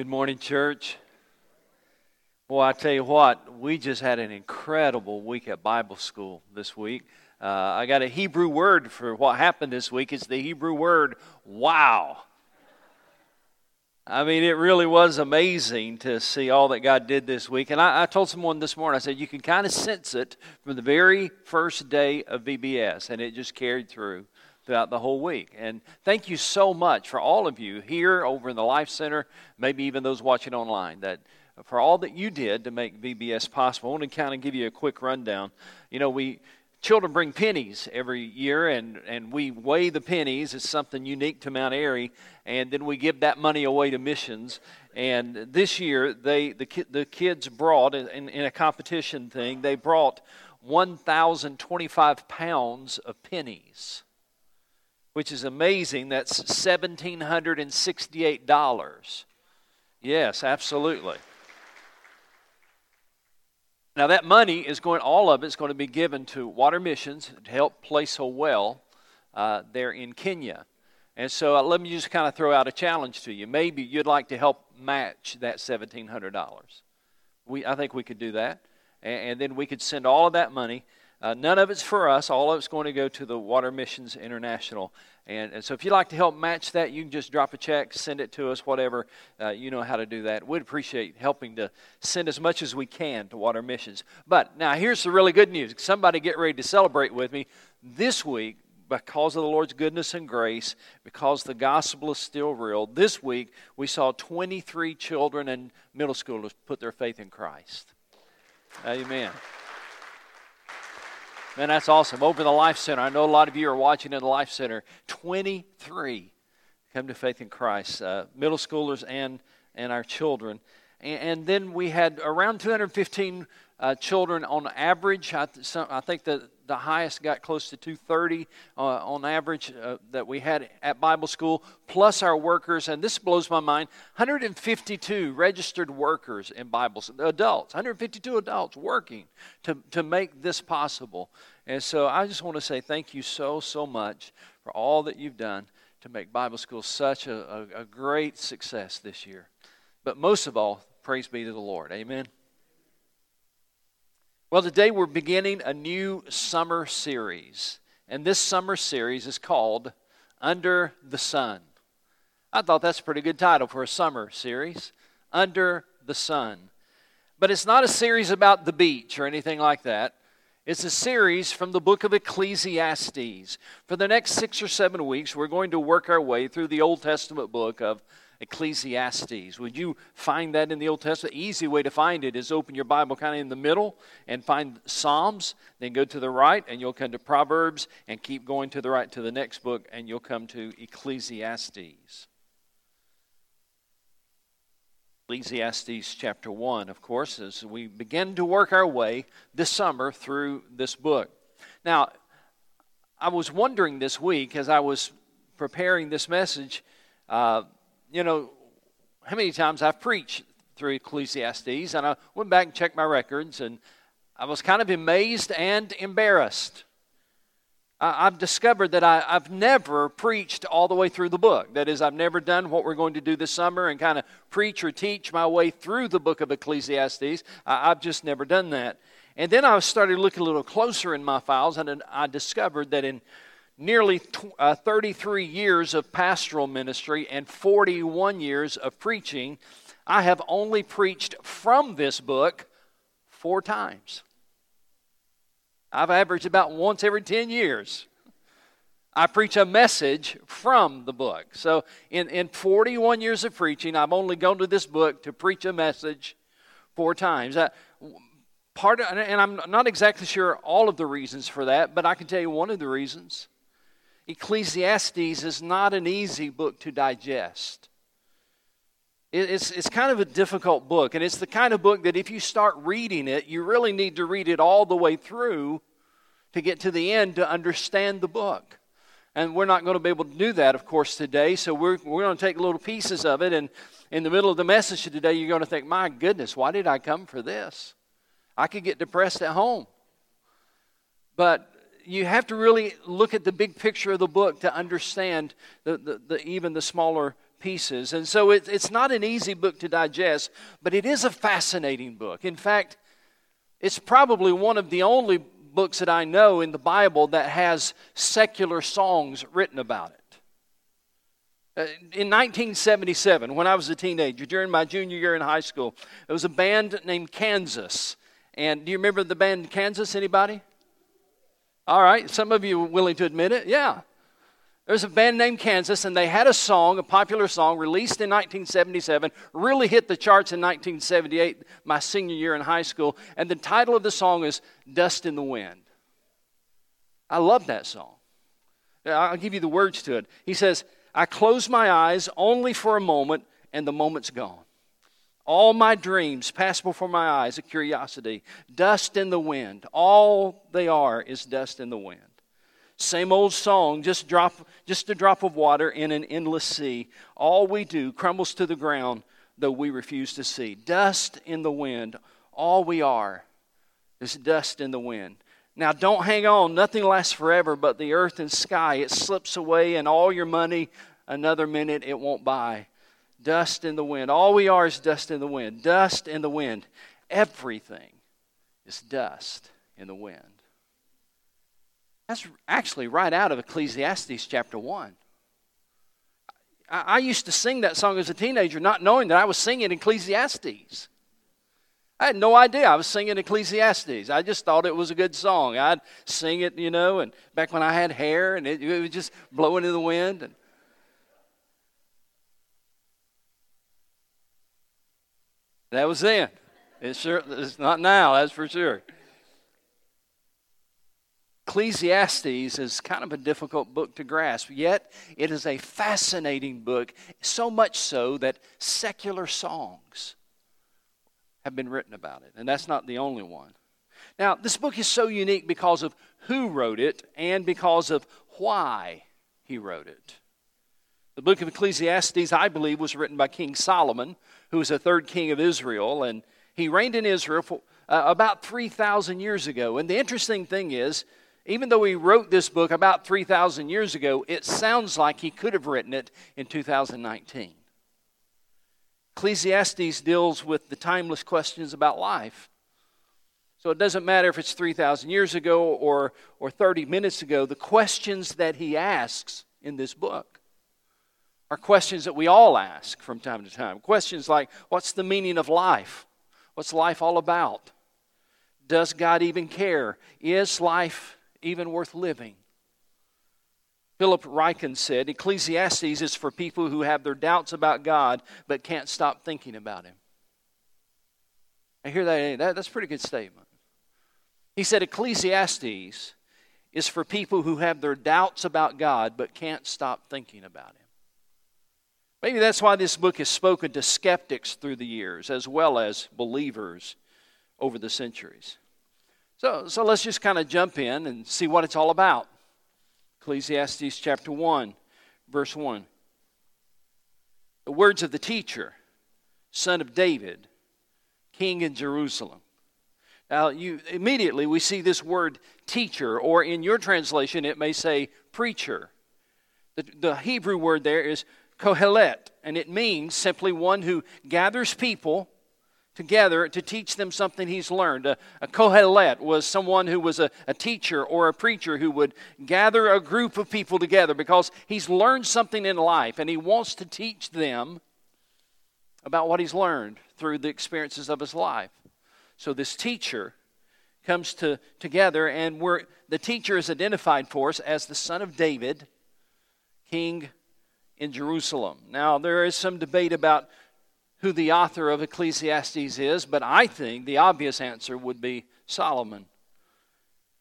Good morning, church. Well, I tell you what, we just had an incredible week at Bible school this week. Uh, I got a Hebrew word for what happened this week. It's the Hebrew word wow. I mean, it really was amazing to see all that God did this week. And I, I told someone this morning, I said, you can kind of sense it from the very first day of VBS, and it just carried through throughout the whole week. And thank you so much for all of you here over in the Life Center, maybe even those watching online, that for all that you did to make VBS possible. I want to kind of give you a quick rundown. You know, we children bring pennies every year and, and we weigh the pennies it's something unique to mount airy and then we give that money away to missions and this year they the, the kids brought in, in a competition thing they brought 1025 pounds of pennies which is amazing. That's $1,768. Yes, absolutely. Now, that money is going, all of it is going to be given to Water Missions to help place a well uh, there in Kenya. And so uh, let me just kind of throw out a challenge to you. Maybe you'd like to help match that $1,700. We, I think we could do that. And, and then we could send all of that money uh, none of it's for us. All of it's going to go to the Water Missions International. And, and, so if you'd like to help match that, you can just drop a check, send it to us, whatever. Uh, you know how to do that. We'd appreciate helping to send as much as we can to Water Missions. But now here's the really good news. Somebody get ready to celebrate with me. This week, because of the Lord's goodness and grace, because the gospel is still real, this week we saw 23 children and middle schoolers put their faith in Christ. Amen. Man, that's awesome. Over the Life Center. I know a lot of you are watching in the Life Center. 23 come to faith in Christ, uh, middle schoolers and, and our children. And, and then we had around 215 uh, children on average. I, th- some, I think that the highest got close to 230 uh, on average uh, that we had at Bible school, plus our workers. And this blows my mind 152 registered workers in Bible school, adults, 152 adults working to, to make this possible. And so I just want to say thank you so, so much for all that you've done to make Bible school such a, a, a great success this year. But most of all, praise be to the Lord. Amen. Well, today we're beginning a new summer series. And this summer series is called Under the Sun. I thought that's a pretty good title for a summer series Under the Sun. But it's not a series about the beach or anything like that. It's a series from the book of Ecclesiastes. For the next six or seven weeks, we're going to work our way through the Old Testament book of Ecclesiastes. Would you find that in the Old Testament? Easy way to find it is open your Bible kind of in the middle and find Psalms, then go to the right and you'll come to Proverbs and keep going to the right to the next book and you'll come to Ecclesiastes. Ecclesiastes chapter 1, of course, as we begin to work our way this summer through this book. Now, I was wondering this week as I was preparing this message. Uh, you know, how many times I've preached through Ecclesiastes, and I went back and checked my records, and I was kind of amazed and embarrassed. I, have discovered that I, have never preached all the way through the book. That is, I've never done what we're going to do this summer and kind of preach or teach my way through the book of Ecclesiastes. I, I've just never done that. And then I started looking a little closer in my files, and I discovered that in nearly uh, 33 years of pastoral ministry and 41 years of preaching, I have only preached from this book four times. I've averaged about once every 10 years. I preach a message from the book. So, in, in 41 years of preaching, I've only gone to this book to preach a message four times. Uh, part of, and I'm not exactly sure all of the reasons for that, but I can tell you one of the reasons. Ecclesiastes is not an easy book to digest. It's, it's kind of a difficult book, and it's the kind of book that if you start reading it, you really need to read it all the way through to get to the end to understand the book. And we're not going to be able to do that, of course, today, so we're, we're going to take little pieces of it, and in the middle of the message today, you're going to think, my goodness, why did I come for this? I could get depressed at home. But you have to really look at the big picture of the book to understand the, the, the, even the smaller pieces. And so it, it's not an easy book to digest, but it is a fascinating book. In fact, it's probably one of the only books that I know in the Bible that has secular songs written about it. Uh, in 1977, when I was a teenager, during my junior year in high school, there was a band named Kansas. And do you remember the band Kansas? Anybody? All right, some of you are willing to admit it. Yeah. There's a band named Kansas, and they had a song, a popular song, released in 1977, really hit the charts in 1978, my senior year in high school. And the title of the song is Dust in the Wind. I love that song. I'll give you the words to it. He says, I close my eyes only for a moment, and the moment's gone. All my dreams pass before my eyes, a curiosity. Dust in the wind. All they are is dust in the wind. Same old song, just drop just a drop of water in an endless sea. All we do crumbles to the ground, though we refuse to see. Dust in the wind. All we are is dust in the wind. Now, don't hang on. Nothing lasts forever but the earth and sky. It slips away, and all your money, another minute, it won't buy. Dust in the wind. All we are is dust in the wind. Dust in the wind. Everything is dust in the wind. That's actually right out of Ecclesiastes chapter 1. I, I used to sing that song as a teenager, not knowing that I was singing Ecclesiastes. I had no idea I was singing Ecclesiastes. I just thought it was a good song. I'd sing it, you know, and back when I had hair and it, it was just blowing in the wind. And that was then. It's, sure, it's not now, that's for sure. Ecclesiastes is kind of a difficult book to grasp, yet it is a fascinating book, so much so that secular songs have been written about it, and that's not the only one. Now, this book is so unique because of who wrote it and because of why he wrote it. The book of Ecclesiastes, I believe, was written by King Solomon, who was the third king of Israel, and he reigned in Israel for uh, about 3,000 years ago. And the interesting thing is, even though he wrote this book about 3,000 years ago, it sounds like he could have written it in 2019. Ecclesiastes deals with the timeless questions about life. So it doesn't matter if it's 3,000 years ago or, or 30 minutes ago, the questions that he asks in this book are questions that we all ask from time to time. Questions like what's the meaning of life? What's life all about? Does God even care? Is life even worth living. Philip Ryken said Ecclesiastes is for people who have their doubts about God but can't stop thinking about Him. I hear that, eh, that that's a pretty good statement. He said Ecclesiastes is for people who have their doubts about God but can't stop thinking about Him. Maybe that's why this book has spoken to skeptics through the years as well as believers over the centuries. So, so let's just kind of jump in and see what it's all about. Ecclesiastes chapter 1, verse 1. The words of the teacher, son of David, king in Jerusalem. Now, you immediately we see this word teacher, or in your translation, it may say preacher. The, the Hebrew word there is kohelet, and it means simply one who gathers people together to teach them something he's learned. A, a kohelet was someone who was a, a teacher or a preacher who would gather a group of people together because he's learned something in life and he wants to teach them about what he's learned through the experiences of his life. So this teacher comes to, together, and we're, the teacher is identified for us as the son of David, king in Jerusalem. Now, there is some debate about who the author of Ecclesiastes is, but I think the obvious answer would be Solomon.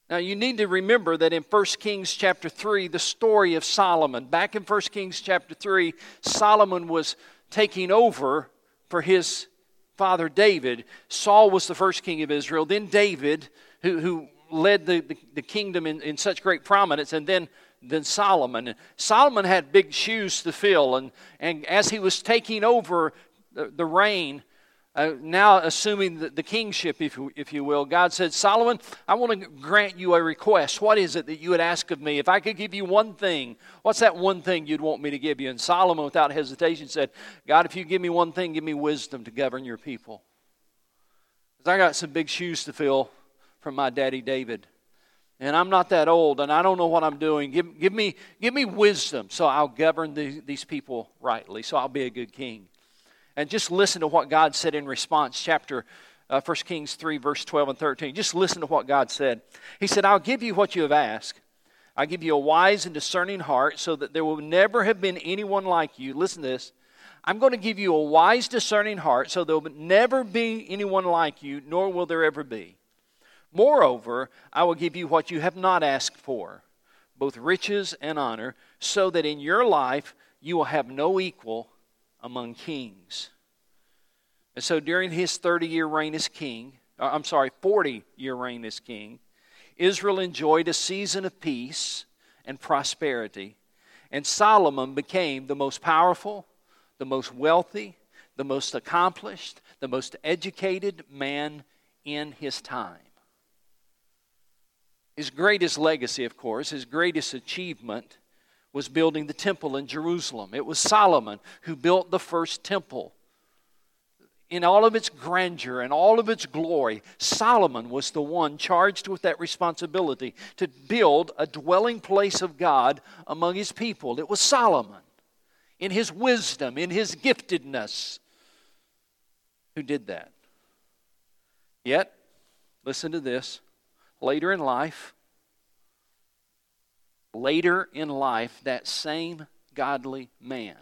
Now you need to remember that in 1 Kings chapter 3, the story of Solomon, back in 1 Kings chapter 3, Solomon was taking over for his father David. Saul was the first king of Israel, then David, who, who led the, the, the kingdom in, in such great prominence, and then then Solomon. Solomon had big shoes to fill, and, and as he was taking over the, the reign, uh, now assuming the, the kingship, if you, if you will, God said, Solomon, I want to grant you a request. What is it that you would ask of me? If I could give you one thing, what's that one thing you'd want me to give you? And Solomon, without hesitation, said, God, if you give me one thing, give me wisdom to govern your people. Because I got some big shoes to fill from my daddy David. And I'm not that old, and I don't know what I'm doing. Give, give, me, give me wisdom so I'll govern the, these people rightly, so I'll be a good king. And just listen to what God said in response, chapter uh, 1 Kings 3, verse 12 and 13. Just listen to what God said. He said, I'll give you what you have asked. I'll give you a wise and discerning heart so that there will never have been anyone like you. Listen to this. I'm going to give you a wise, discerning heart so there will never be anyone like you, nor will there ever be. Moreover, I will give you what you have not asked for, both riches and honor, so that in your life you will have no equal among kings. And so during his 30 year reign as king, uh, I'm sorry, 40 year reign as king, Israel enjoyed a season of peace and prosperity. And Solomon became the most powerful, the most wealthy, the most accomplished, the most educated man in his time. His greatest legacy, of course, his greatest achievement was building the temple in Jerusalem. It was Solomon who built the first temple. In all of its grandeur and all of its glory, Solomon was the one charged with that responsibility to build a dwelling place of God among his people. It was Solomon, in his wisdom, in his giftedness, who did that. Yet, listen to this later in life, later in life, that same godly man,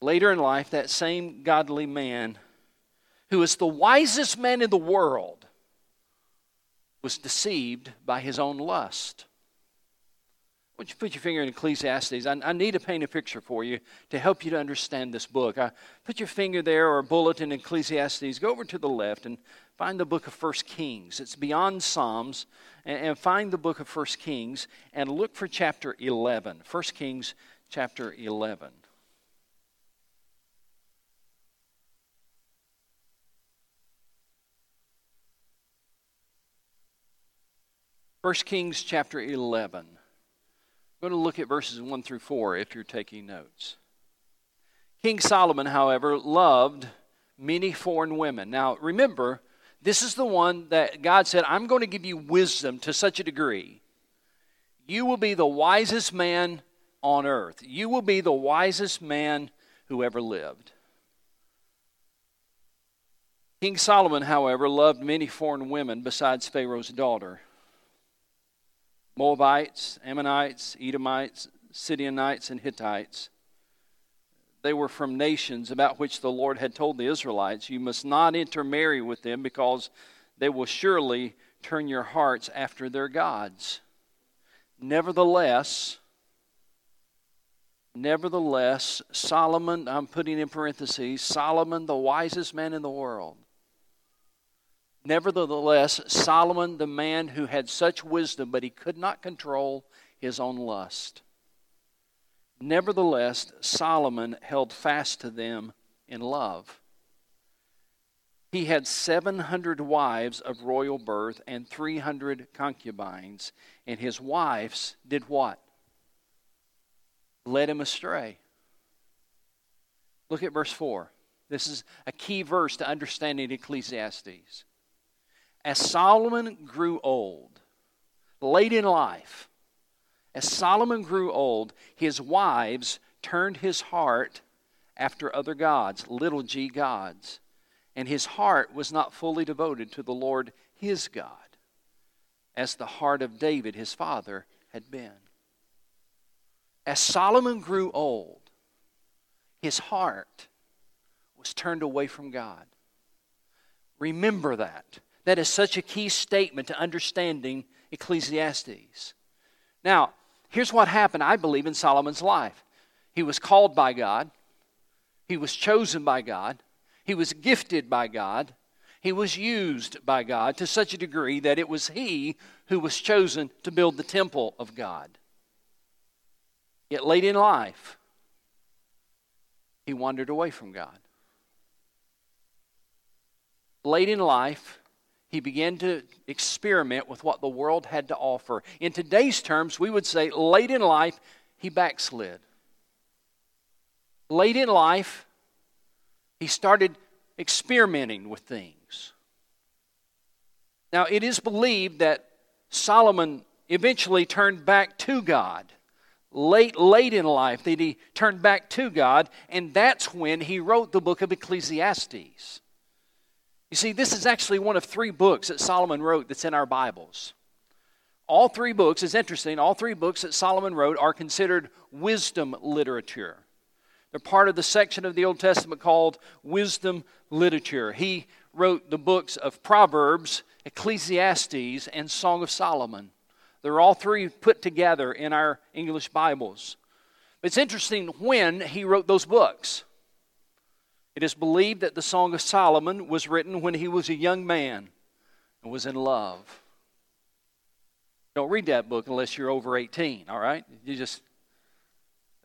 later in life, that same godly man who is the wisest man in the world was deceived by his own lust. Why don't you put your finger in Ecclesiastes? I, I, need to paint a picture for you to help you to understand this book. I, put your finger there or a bullet in Ecclesiastes. Go over to the left and find the book of First Kings. It's beyond Psalms. And, find the book of First Kings and look for chapter 11. First Kings chapter 11. First Kings chapter 11. I'm going to look at verses 1 through 4 if you're taking notes. King Solomon, however, loved many foreign women. Now, remember, this is the one that God said, I'm going to give you wisdom to such a degree. You will be the wisest man on earth. You will be the wisest man who ever lived. King Solomon, however, loved many foreign women besides Pharaoh's daughter. Moabites, Ammonites, Edomites, Sidonites, and Hittites. They were from nations about which the Lord had told the Israelites, You must not intermarry with them because they will surely turn your hearts after their gods. Nevertheless, nevertheless, Solomon, I'm putting in parentheses, Solomon, the wisest man in the world, Nevertheless, Solomon, the man who had such wisdom, but he could not control his own lust. Nevertheless, Solomon held fast to them in love. He had 700 wives of royal birth and 300 concubines, and his wives did what? Led him astray. Look at verse 4. This is a key verse to understanding Ecclesiastes. As Solomon grew old, late in life, as Solomon grew old, his wives turned his heart after other gods, little g gods, and his heart was not fully devoted to the Lord his God, as the heart of David, his father, had been. As Solomon grew old, his heart was turned away from God. Remember that. That is such a key statement to understanding Ecclesiastes. Now, here's what happened, I believe, in Solomon's life he was called by God, he was chosen by God, he was gifted by God, he was used by God to such a degree that it was he who was chosen to build the temple of God. Yet late in life, he wandered away from God. late in life, he began to experiment with what the world had to offer. In today's terms, we would say late in life, he backslid. Late in life, he started experimenting with things. Now, it is believed that Solomon eventually turned back to God. Late, late in life, that he turned back to God, and that's when he wrote the book of Ecclesiastes. You see, this is actually one of three books that Solomon wrote that's in our Bibles. All three books, is interesting, all three books that Solomon wrote are considered wisdom literature. They're part of the section of the Old Testament called wisdom literature. He wrote the books of Proverbs, Ecclesiastes, and Song of Solomon. They're all three put together in our English Bibles. It's interesting when he wrote those books. It is believed that the Song of Solomon was written when he was a young man and was in love. Don't read that book unless you're over 18, all right? You just,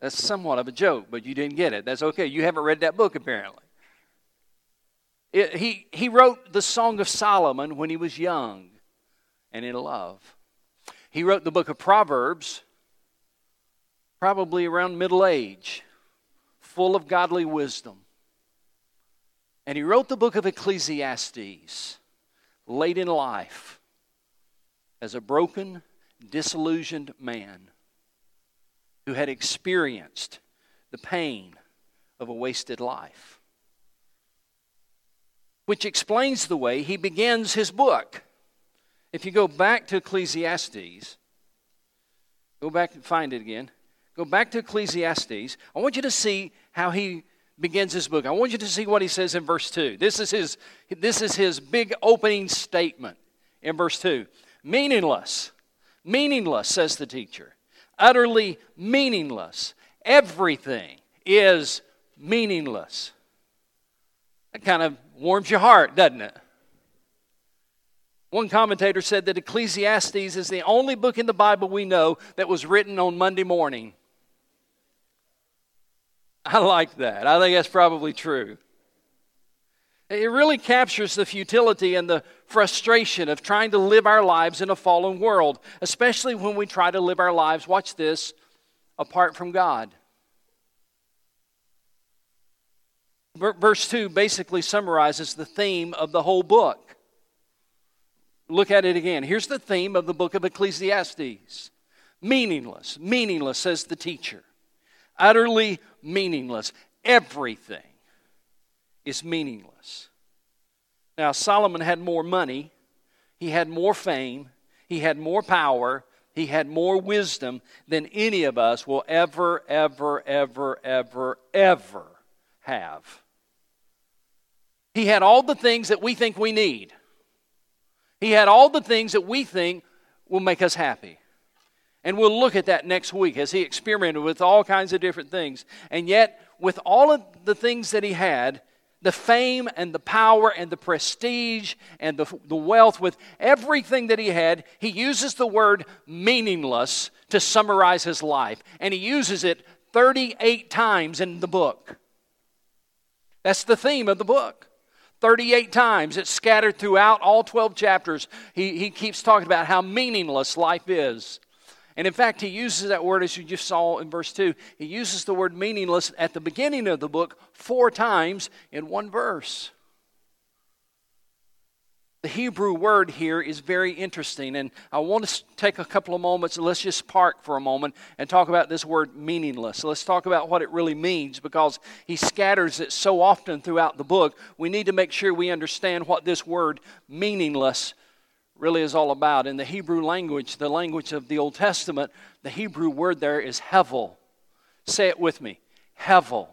that's somewhat of a joke, but you didn't get it. That's okay. You haven't read that book apparently. It, he, he wrote the Song of Solomon when he was young and in love. He wrote the book of Proverbs probably around middle age, full of godly wisdom. And he wrote the book of Ecclesiastes late in life as a broken, disillusioned man who had experienced the pain of a wasted life. Which explains the way he begins his book. If you go back to Ecclesiastes, go back and find it again. Go back to Ecclesiastes. I want you to see how he begins his book. I want you to see what he says in verse 2. This is his, this is his big opening statement in verse 2. Meaningless, meaningless, says the teacher. Utterly meaningless. Everything is meaningless. That kind of warms your heart, doesn't it? One commentator said that Ecclesiastes is the only book in the Bible we know that was written on Monday morning. I like that. I think that's probably true. It really captures the futility and the frustration of trying to live our lives in a fallen world, especially when we try to live our lives, watch this, apart from God. Verse 2 basically summarizes the theme of the whole book. Look at it again. Here's the theme of the book of Ecclesiastes meaningless, meaningless, says the teacher utterly meaningless. Everything is meaningless. Now, Solomon had more money, he had more fame, he had more power, he had more wisdom than any of us will ever, ever, ever, ever, ever have. He had all the things that we think we need. He had all the things that we think will make us happy. And we'll look at that next week as he experimented with all kinds of different things. And yet, with all of the things that he had, the fame and the power and the prestige and the, the wealth, with everything that he had, he uses the word meaningless to summarize his life. And he uses it 38 times in the book. That's the theme of the book. 38 times. It's scattered throughout all 12 chapters. He, he keeps talking about how meaningless life is. And in fact, he uses that word, as you just saw in verse 2, he uses the word meaningless at the beginning of the book four times in one verse. The Hebrew word here is very interesting, and I want to take a couple of moments let's just park for a moment and talk about this word meaningless. Let's talk about what it really means because he scatters it so often throughout the book. We need to make sure we understand what this word meaningless really is all about. In the Hebrew language, the language of the Old Testament, the Hebrew word there is hevel. Say it with me hevel.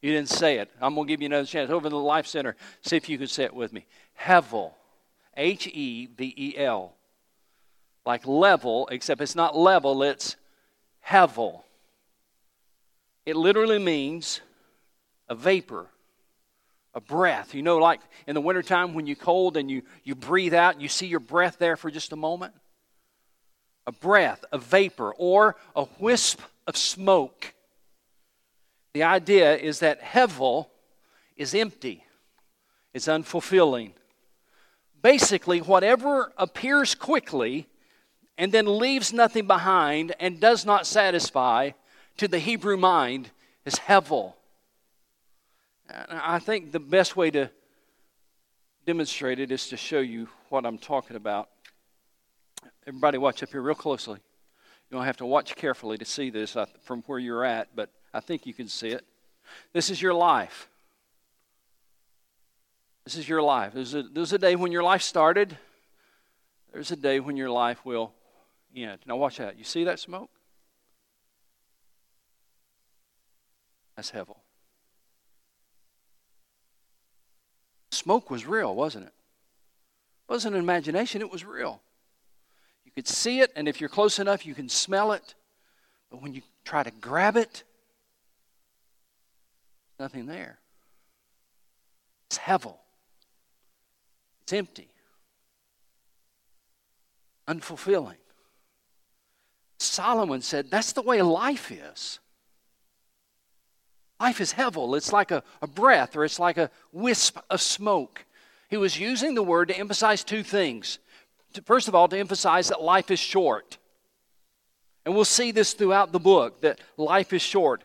You didn't say it. I'm going to give you another chance. Over in the Life Center, see if you can say it with me. Hevel. H E V E L. Like level, except it's not level, it's hevel. It literally means a vapor a breath. You know, like in the wintertime when you're cold and you, you breathe out and you see your breath there for just a moment? A breath, a vapor, or a wisp of smoke. The idea is that hevel is empty, it's unfulfilling, basically, whatever appears quickly and then leaves nothing behind and does not satisfy, to the Hebrew mind, is hevel. I think the best way to demonstrate it is to show you what I'm talking about. Everybody, watch up here real closely. You don't have to watch carefully to see this uh, from where you're at, but I think you can see it. This is your life. This is your life. There's a, there's a day when your life started. There's a day when your life will end. Now, watch out. You see that smoke? That's Hevel. Smoke was real, wasn't it? It wasn't an imagination, it was real. You could see it, and if you're close enough, you can smell it. But when you try to grab it, nothing there. It's Hevel. It's empty, unfulfilling. Solomon said that's the way life is. Life is hevel. It's like a, a breath or it's like a wisp of smoke. He was using the word to emphasize two things. First of all, to emphasize that life is short. And we'll see this throughout the book that life is short.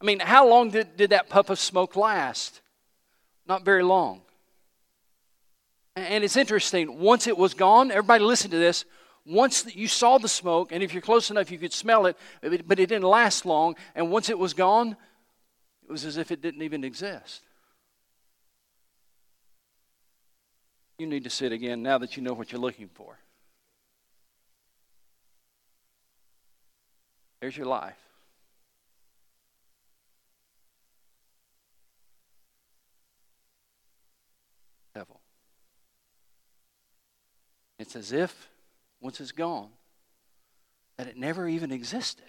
I mean, how long did, did that puff of smoke last? Not very long. And it's interesting, once it was gone, everybody listen to this. Once you saw the smoke, and if you're close enough, you could smell it, but it didn't last long. And once it was gone, it was as if it didn't even exist. You need to sit again now that you know what you're looking for. There's your life. Hevel. It's as if, once it's gone, that it never even existed.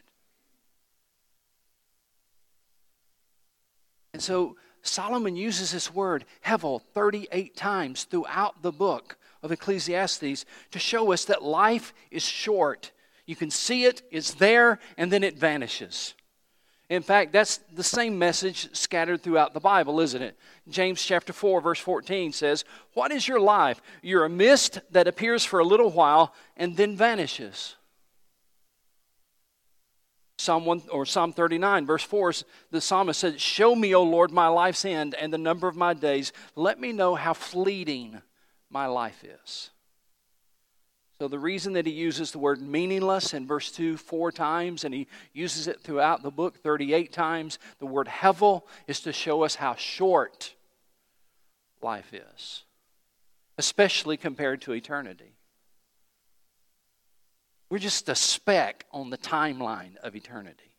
And so Solomon uses this word, hevel, 38 times throughout the book of Ecclesiastes to show us that life is short. You can see it, it's there, and then it vanishes. In fact, that's the same message scattered throughout the Bible, isn't it? James chapter 4 verse 14 says, "What is your life? You're a mist that appears for a little while and then vanishes." Psalm 1 or Psalm 39 verse 4 the psalmist said, "Show me, O Lord, my life's end and the number of my days. Let me know how fleeting my life is." So, the reason that he uses the word meaningless in verse 2 four times, and he uses it throughout the book 38 times, the word hevel is to show us how short life is, especially compared to eternity. We're just a speck on the timeline of eternity.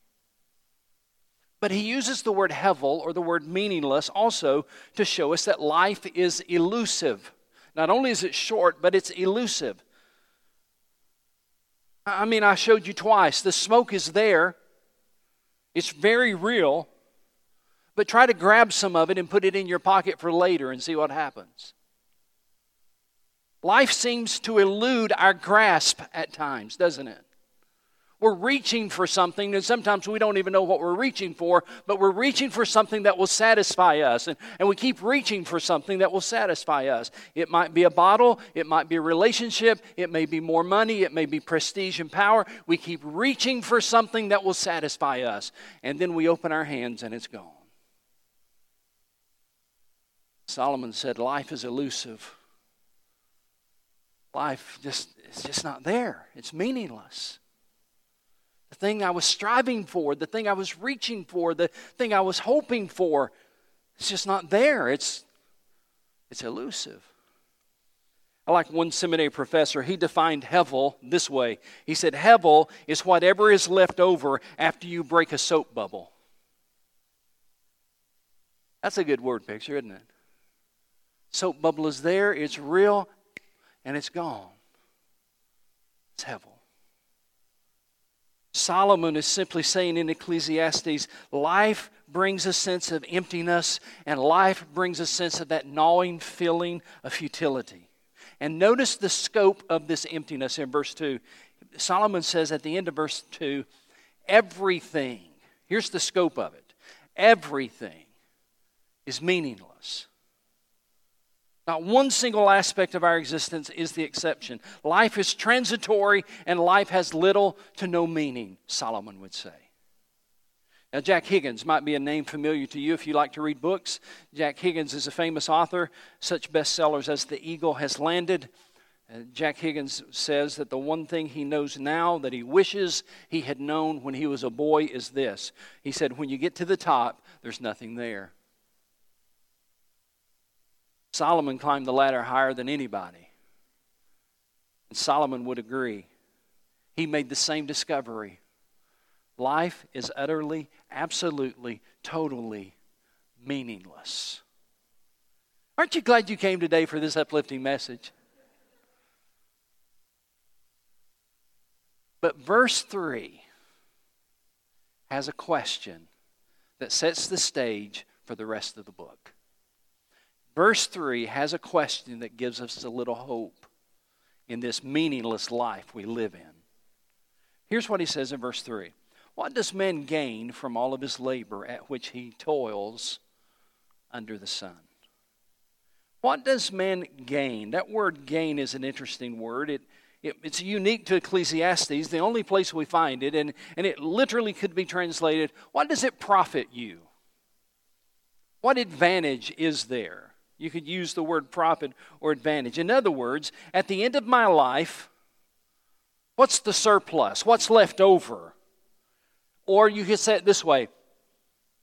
But he uses the word hevel or the word meaningless also to show us that life is elusive. Not only is it short, but it's elusive. I mean, I showed you twice. The smoke is there, it's very real, but try to grab some of it and put it in your pocket for later and see what happens. Life seems to elude our grasp at times, doesn't it? We're reaching for something, and sometimes we don't even know what we're reaching for, but we're reaching for something that will satisfy us. And, and we keep reaching for something that will satisfy us. It might be a bottle, it might be a relationship, it may be more money, it may be prestige and power. We keep reaching for something that will satisfy us. And then we open our hands and it's gone. Solomon said, Life is elusive. Life just is just not there. It's meaningless the thing I was striving for, the thing I was reaching for, the thing I was hoping for. It's just not there. It's, it's elusive. I like one seminary professor, he defined Hevel this way. He said, Hevel is whatever is left over after you break a soap bubble. That's a good word picture, isn't it? Soap bubble is there, it's real, and it's gone. It's Hevel. Solomon is simply saying in Ecclesiastes, life brings a sense of emptiness, and life brings a sense of that gnawing feeling of futility. And notice the scope of this emptiness in verse 2. Solomon says at the end of verse 2, everything, here's the scope of it everything is meaningless. Not one single aspect of our existence is the exception. Life is transitory and life has little to no meaning, Solomon would say. Now, Jack Higgins might be a name familiar to you if you like to read books. Jack Higgins is a famous author. Such bestsellers as The Eagle Has Landed. Uh, Jack Higgins says that the one thing he knows now that he wishes he had known when he was a boy is this. He said, When you get to the top, there's nothing there. Solomon climbed the ladder higher than anybody. And Solomon would agree. He made the same discovery. Life is utterly, absolutely, totally meaningless. Aren't you glad you came today for this uplifting message? But verse 3 has a question that sets the stage for the rest of the book. Verse 3 has a question that gives us a little hope in this meaningless life we live in. Here's what he says in verse 3 What does man gain from all of his labor at which he toils under the sun? What does man gain? That word gain is an interesting word. It, it, it's unique to Ecclesiastes, the only place we find it, and, and it literally could be translated What does it profit you? What advantage is there? You could use the word profit or advantage. In other words, at the end of my life, what's the surplus? What's left over? Or you could say it this way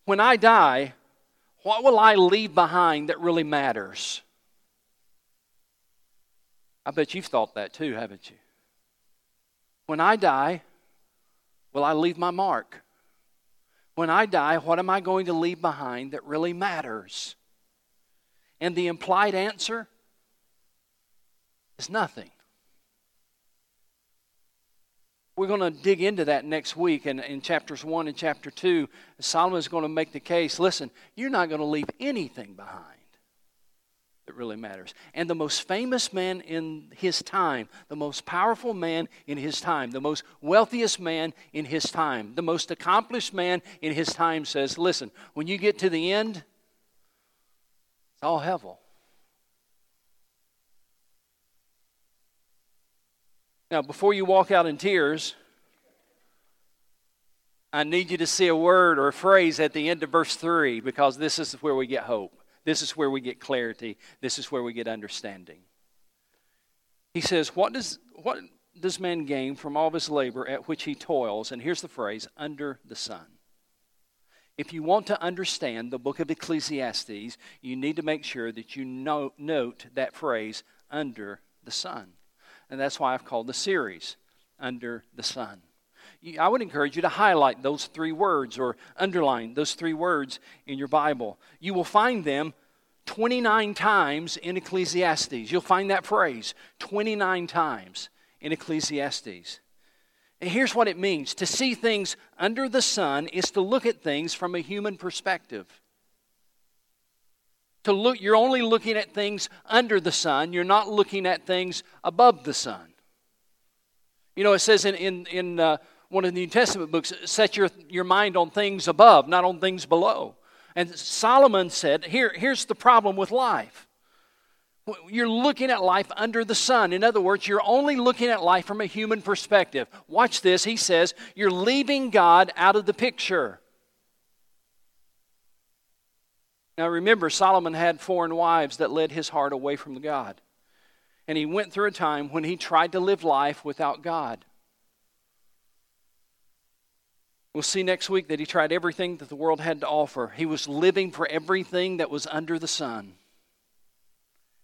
when I die, what will I leave behind that really matters? I bet you've thought that too, haven't you? When I die, will I leave my mark? When I die, what am I going to leave behind that really matters? And the implied answer is nothing. We're going to dig into that next week in, in chapters 1 and chapter 2. Solomon is going to make the case listen, you're not going to leave anything behind that really matters. And the most famous man in his time, the most powerful man in his time, the most wealthiest man in his time, the most accomplished man in his time says, listen, when you get to the end, all hevel. Now, before you walk out in tears, I need you to see a word or a phrase at the end of verse 3 because this is where we get hope. This is where we get clarity. This is where we get understanding. He says, What does, what does man gain from all of his labor at which he toils? And here's the phrase under the sun. If you want to understand the book of Ecclesiastes, you need to make sure that you know, note that phrase, under the sun. And that's why I've called the series, Under the Sun. I would encourage you to highlight those three words or underline those three words in your Bible. You will find them 29 times in Ecclesiastes. You'll find that phrase 29 times in Ecclesiastes. Here's what it means to see things under the sun is to look at things from a human perspective. To look, you're only looking at things under the sun, you're not looking at things above the sun. You know, it says in, in, in uh, one of the New Testament books, set your, your mind on things above, not on things below. And Solomon said, Here, here's the problem with life you're looking at life under the sun. In other words, you're only looking at life from a human perspective. Watch this. He says, You're leaving God out of the picture. Now remember, Solomon had foreign wives that led his heart away from God. And he went through a time when he tried to live life without God. We'll see next week that he tried everything that the world had to offer. He was living for everything that was under the sun.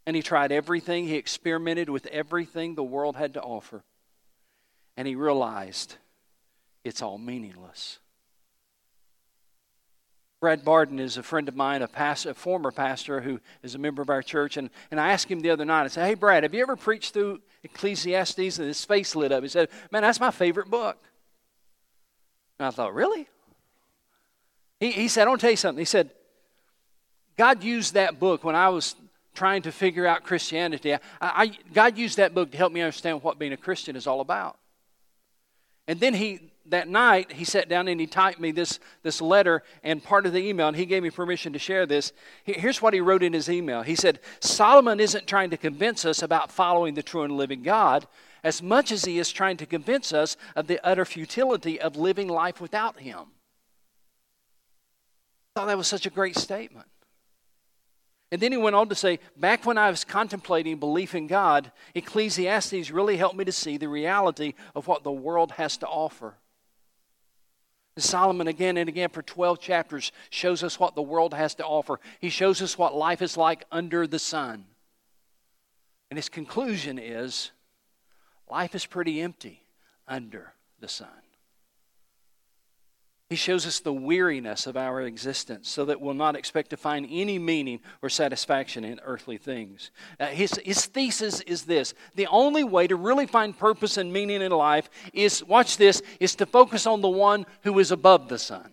And he tried everything, he experimented with everything the world had to offer. And he realized it's all meaningless. Brad Barden is a friend of mine, a, pastor, a, former pastor who is a member of our church. And, and I asked him the other night, I said, Hey, Brad, have you ever preached through Ecclesiastes? And his face lit up. He said, Man, that's my favorite book. And I thought, Really? He, he said, I want to tell you something. He said, God used that book when I was trying to figure out Christianity. I, I, God used that book to help me understand what being a Christian is all about. And then he, that night, he sat down and he typed me this, this letter and part of the email, and he gave me permission to share this. Here's what he wrote in his email He said, Solomon isn't trying to convince us about following the true and living God as much as he is trying to convince us of the utter futility of living life without him. I thought that was such a great statement. And then he went on to say, back when I was contemplating belief in God, Ecclesiastes really helped me to see the reality of what the world has to offer. And Solomon, again and again, for 12 chapters, shows us what the world has to offer. He shows us what life is like under the sun. And his conclusion is life is pretty empty under the sun. He shows us the weariness of our existence so that we'll not expect to find any meaning or satisfaction in earthly things. Uh, his, his thesis is this the only way to really find purpose and meaning in life is, watch this, is to focus on the one who is above the sun.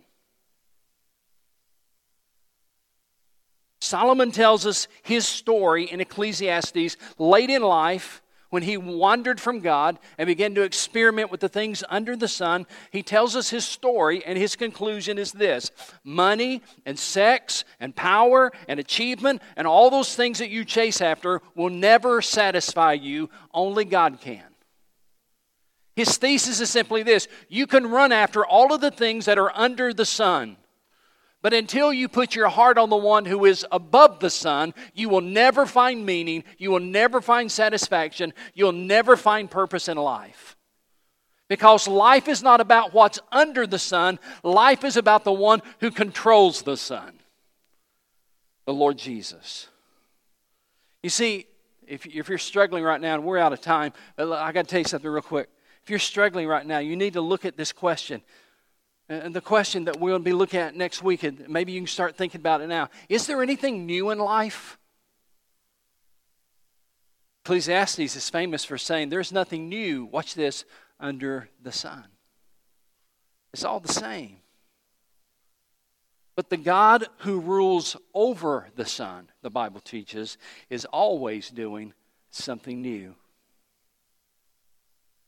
Solomon tells us his story in Ecclesiastes late in life when he wandered from God and began to experiment with the things under the sun, he tells us his story, and his conclusion is this money and sex and power and achievement and all those things that you chase after will never satisfy you. Only God can. His thesis is simply this you can run after all of the things that are under the sun. But until you put your heart on the one who is above the sun, you will never find meaning, you will never find satisfaction, you'll never find purpose in life. Because life is not about what's under the sun, life is about the one who controls the sun the Lord Jesus. You see, if, if you're struggling right now, and we're out of time, I got to tell you something real quick. If you're struggling right now, you need to look at this question and the question that we'll be looking at next week, and maybe you can start thinking about it now is there anything new in life? Ecclesiastes is famous for saying there's nothing new, watch this, under the sun. It's all the same. But the God who rules over the sun, the Bible teaches, is always doing something new.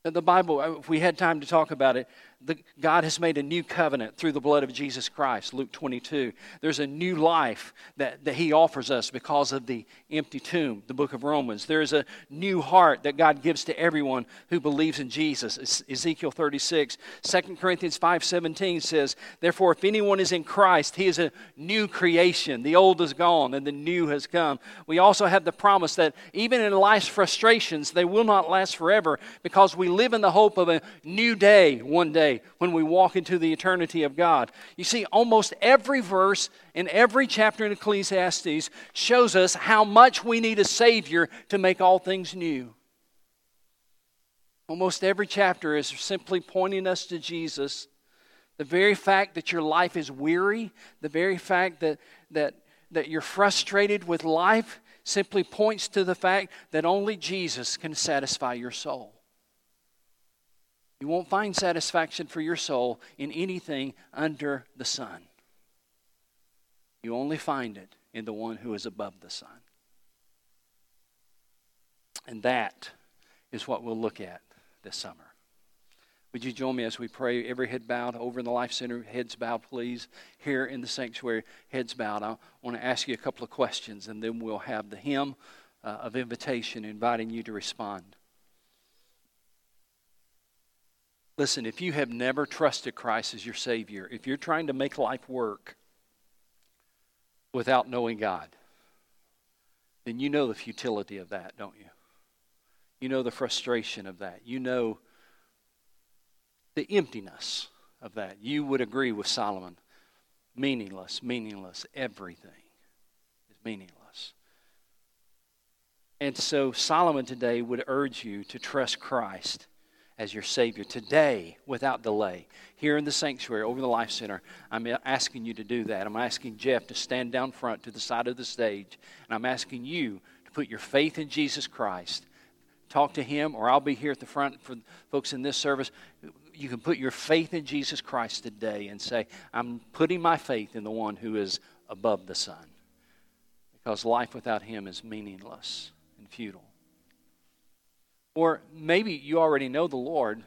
The Bible, uh, if we had time to talk about it, the, God has made a new covenant through the blood of Jesus Christ, Luke 22. There's a new life that, that He offers us because of the empty tomb, the book of Romans. There's a new heart that God gives to everyone who believes in Jesus, Ezekiel 36. 2 Corinthians 5.17 says, Therefore, if anyone is in Christ, he is a new creation. The old is gone and the new has come. We also have the promise that even in life's frustrations, they will not last forever because we live in the hope of a new day one day day when we walk into the eternity of God. You see, almost every verse in every chapter in Ecclesiastes shows us how much we need a Savior to make all things new. Almost every chapter is simply pointing us to Jesus. The very fact that your life is weary, the very fact that, that, that you're frustrated with life, simply points to the fact that only Jesus can satisfy your soul. You won't find satisfaction for your soul in anything under the sun. You only find it in the one who is above the sun. And that is what we'll look at this summer. Would you join me as we pray? Every head bowed over in the Life Center, heads bowed, please. Here in the sanctuary, heads bowed. I want to ask you a couple of questions, and then we'll have the hymn uh, of invitation inviting you to respond. Listen, if you have never trusted Christ as your Savior, if you're trying to make life work without knowing God, then you know the futility of that, don't you? You know the frustration of that. You know the emptiness of that. You would agree with Solomon. Meaningless, meaningless, everything is meaningless. And so Solomon today would urge you to trust Christ as your Savior today without delay. Here in the sanctuary over the Life Center, I'm asking you to do that. I'm asking Jeff to stand down front to the side of the stage, and I'm asking you to put your faith in Jesus Christ. Talk to Him, or I'll be here at the front for folks in this service. You can put your faith in Jesus Christ today and say, I'm putting my faith in the one who is above the sun. Because life without Him is meaningless and futile. Or maybe you already know the Lord,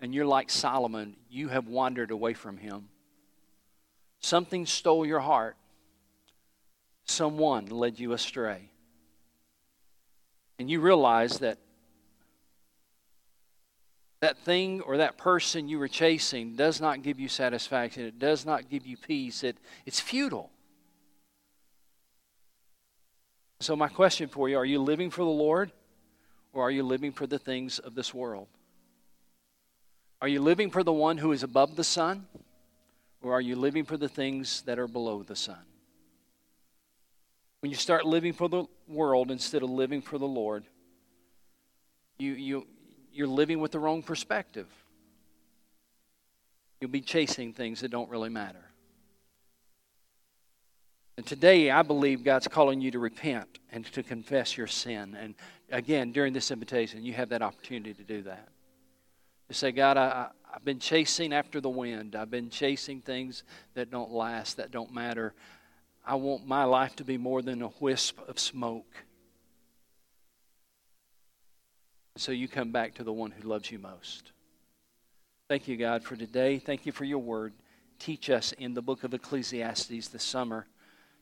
and you're like Solomon, you have wandered away from him. Something stole your heart. Someone led you astray. And you realize that that thing or that person you were chasing does not give you satisfaction. It does not give you peace. It, it's futile. So, my question for you are you living for the Lord or are you living for the things of this world? Are you living for the one who is above the sun or are you living for the things that are below the sun? When you start living for the world instead of living for the Lord, you, you, you're living with the wrong perspective. You'll be chasing things that don't really matter. And today, I believe God's calling you to repent and to confess your sin. And again, during this invitation, you have that opportunity to do that. To say, God, I, I've been chasing after the wind. I've been chasing things that don't last, that don't matter. I want my life to be more than a wisp of smoke. So you come back to the one who loves you most. Thank you, God, for today. Thank you for your word. Teach us in the book of Ecclesiastes this summer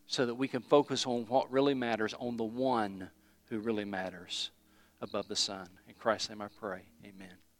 so that we can focus on what really matters, on the one who really matters above the sun. In Christ's name I pray. Amen.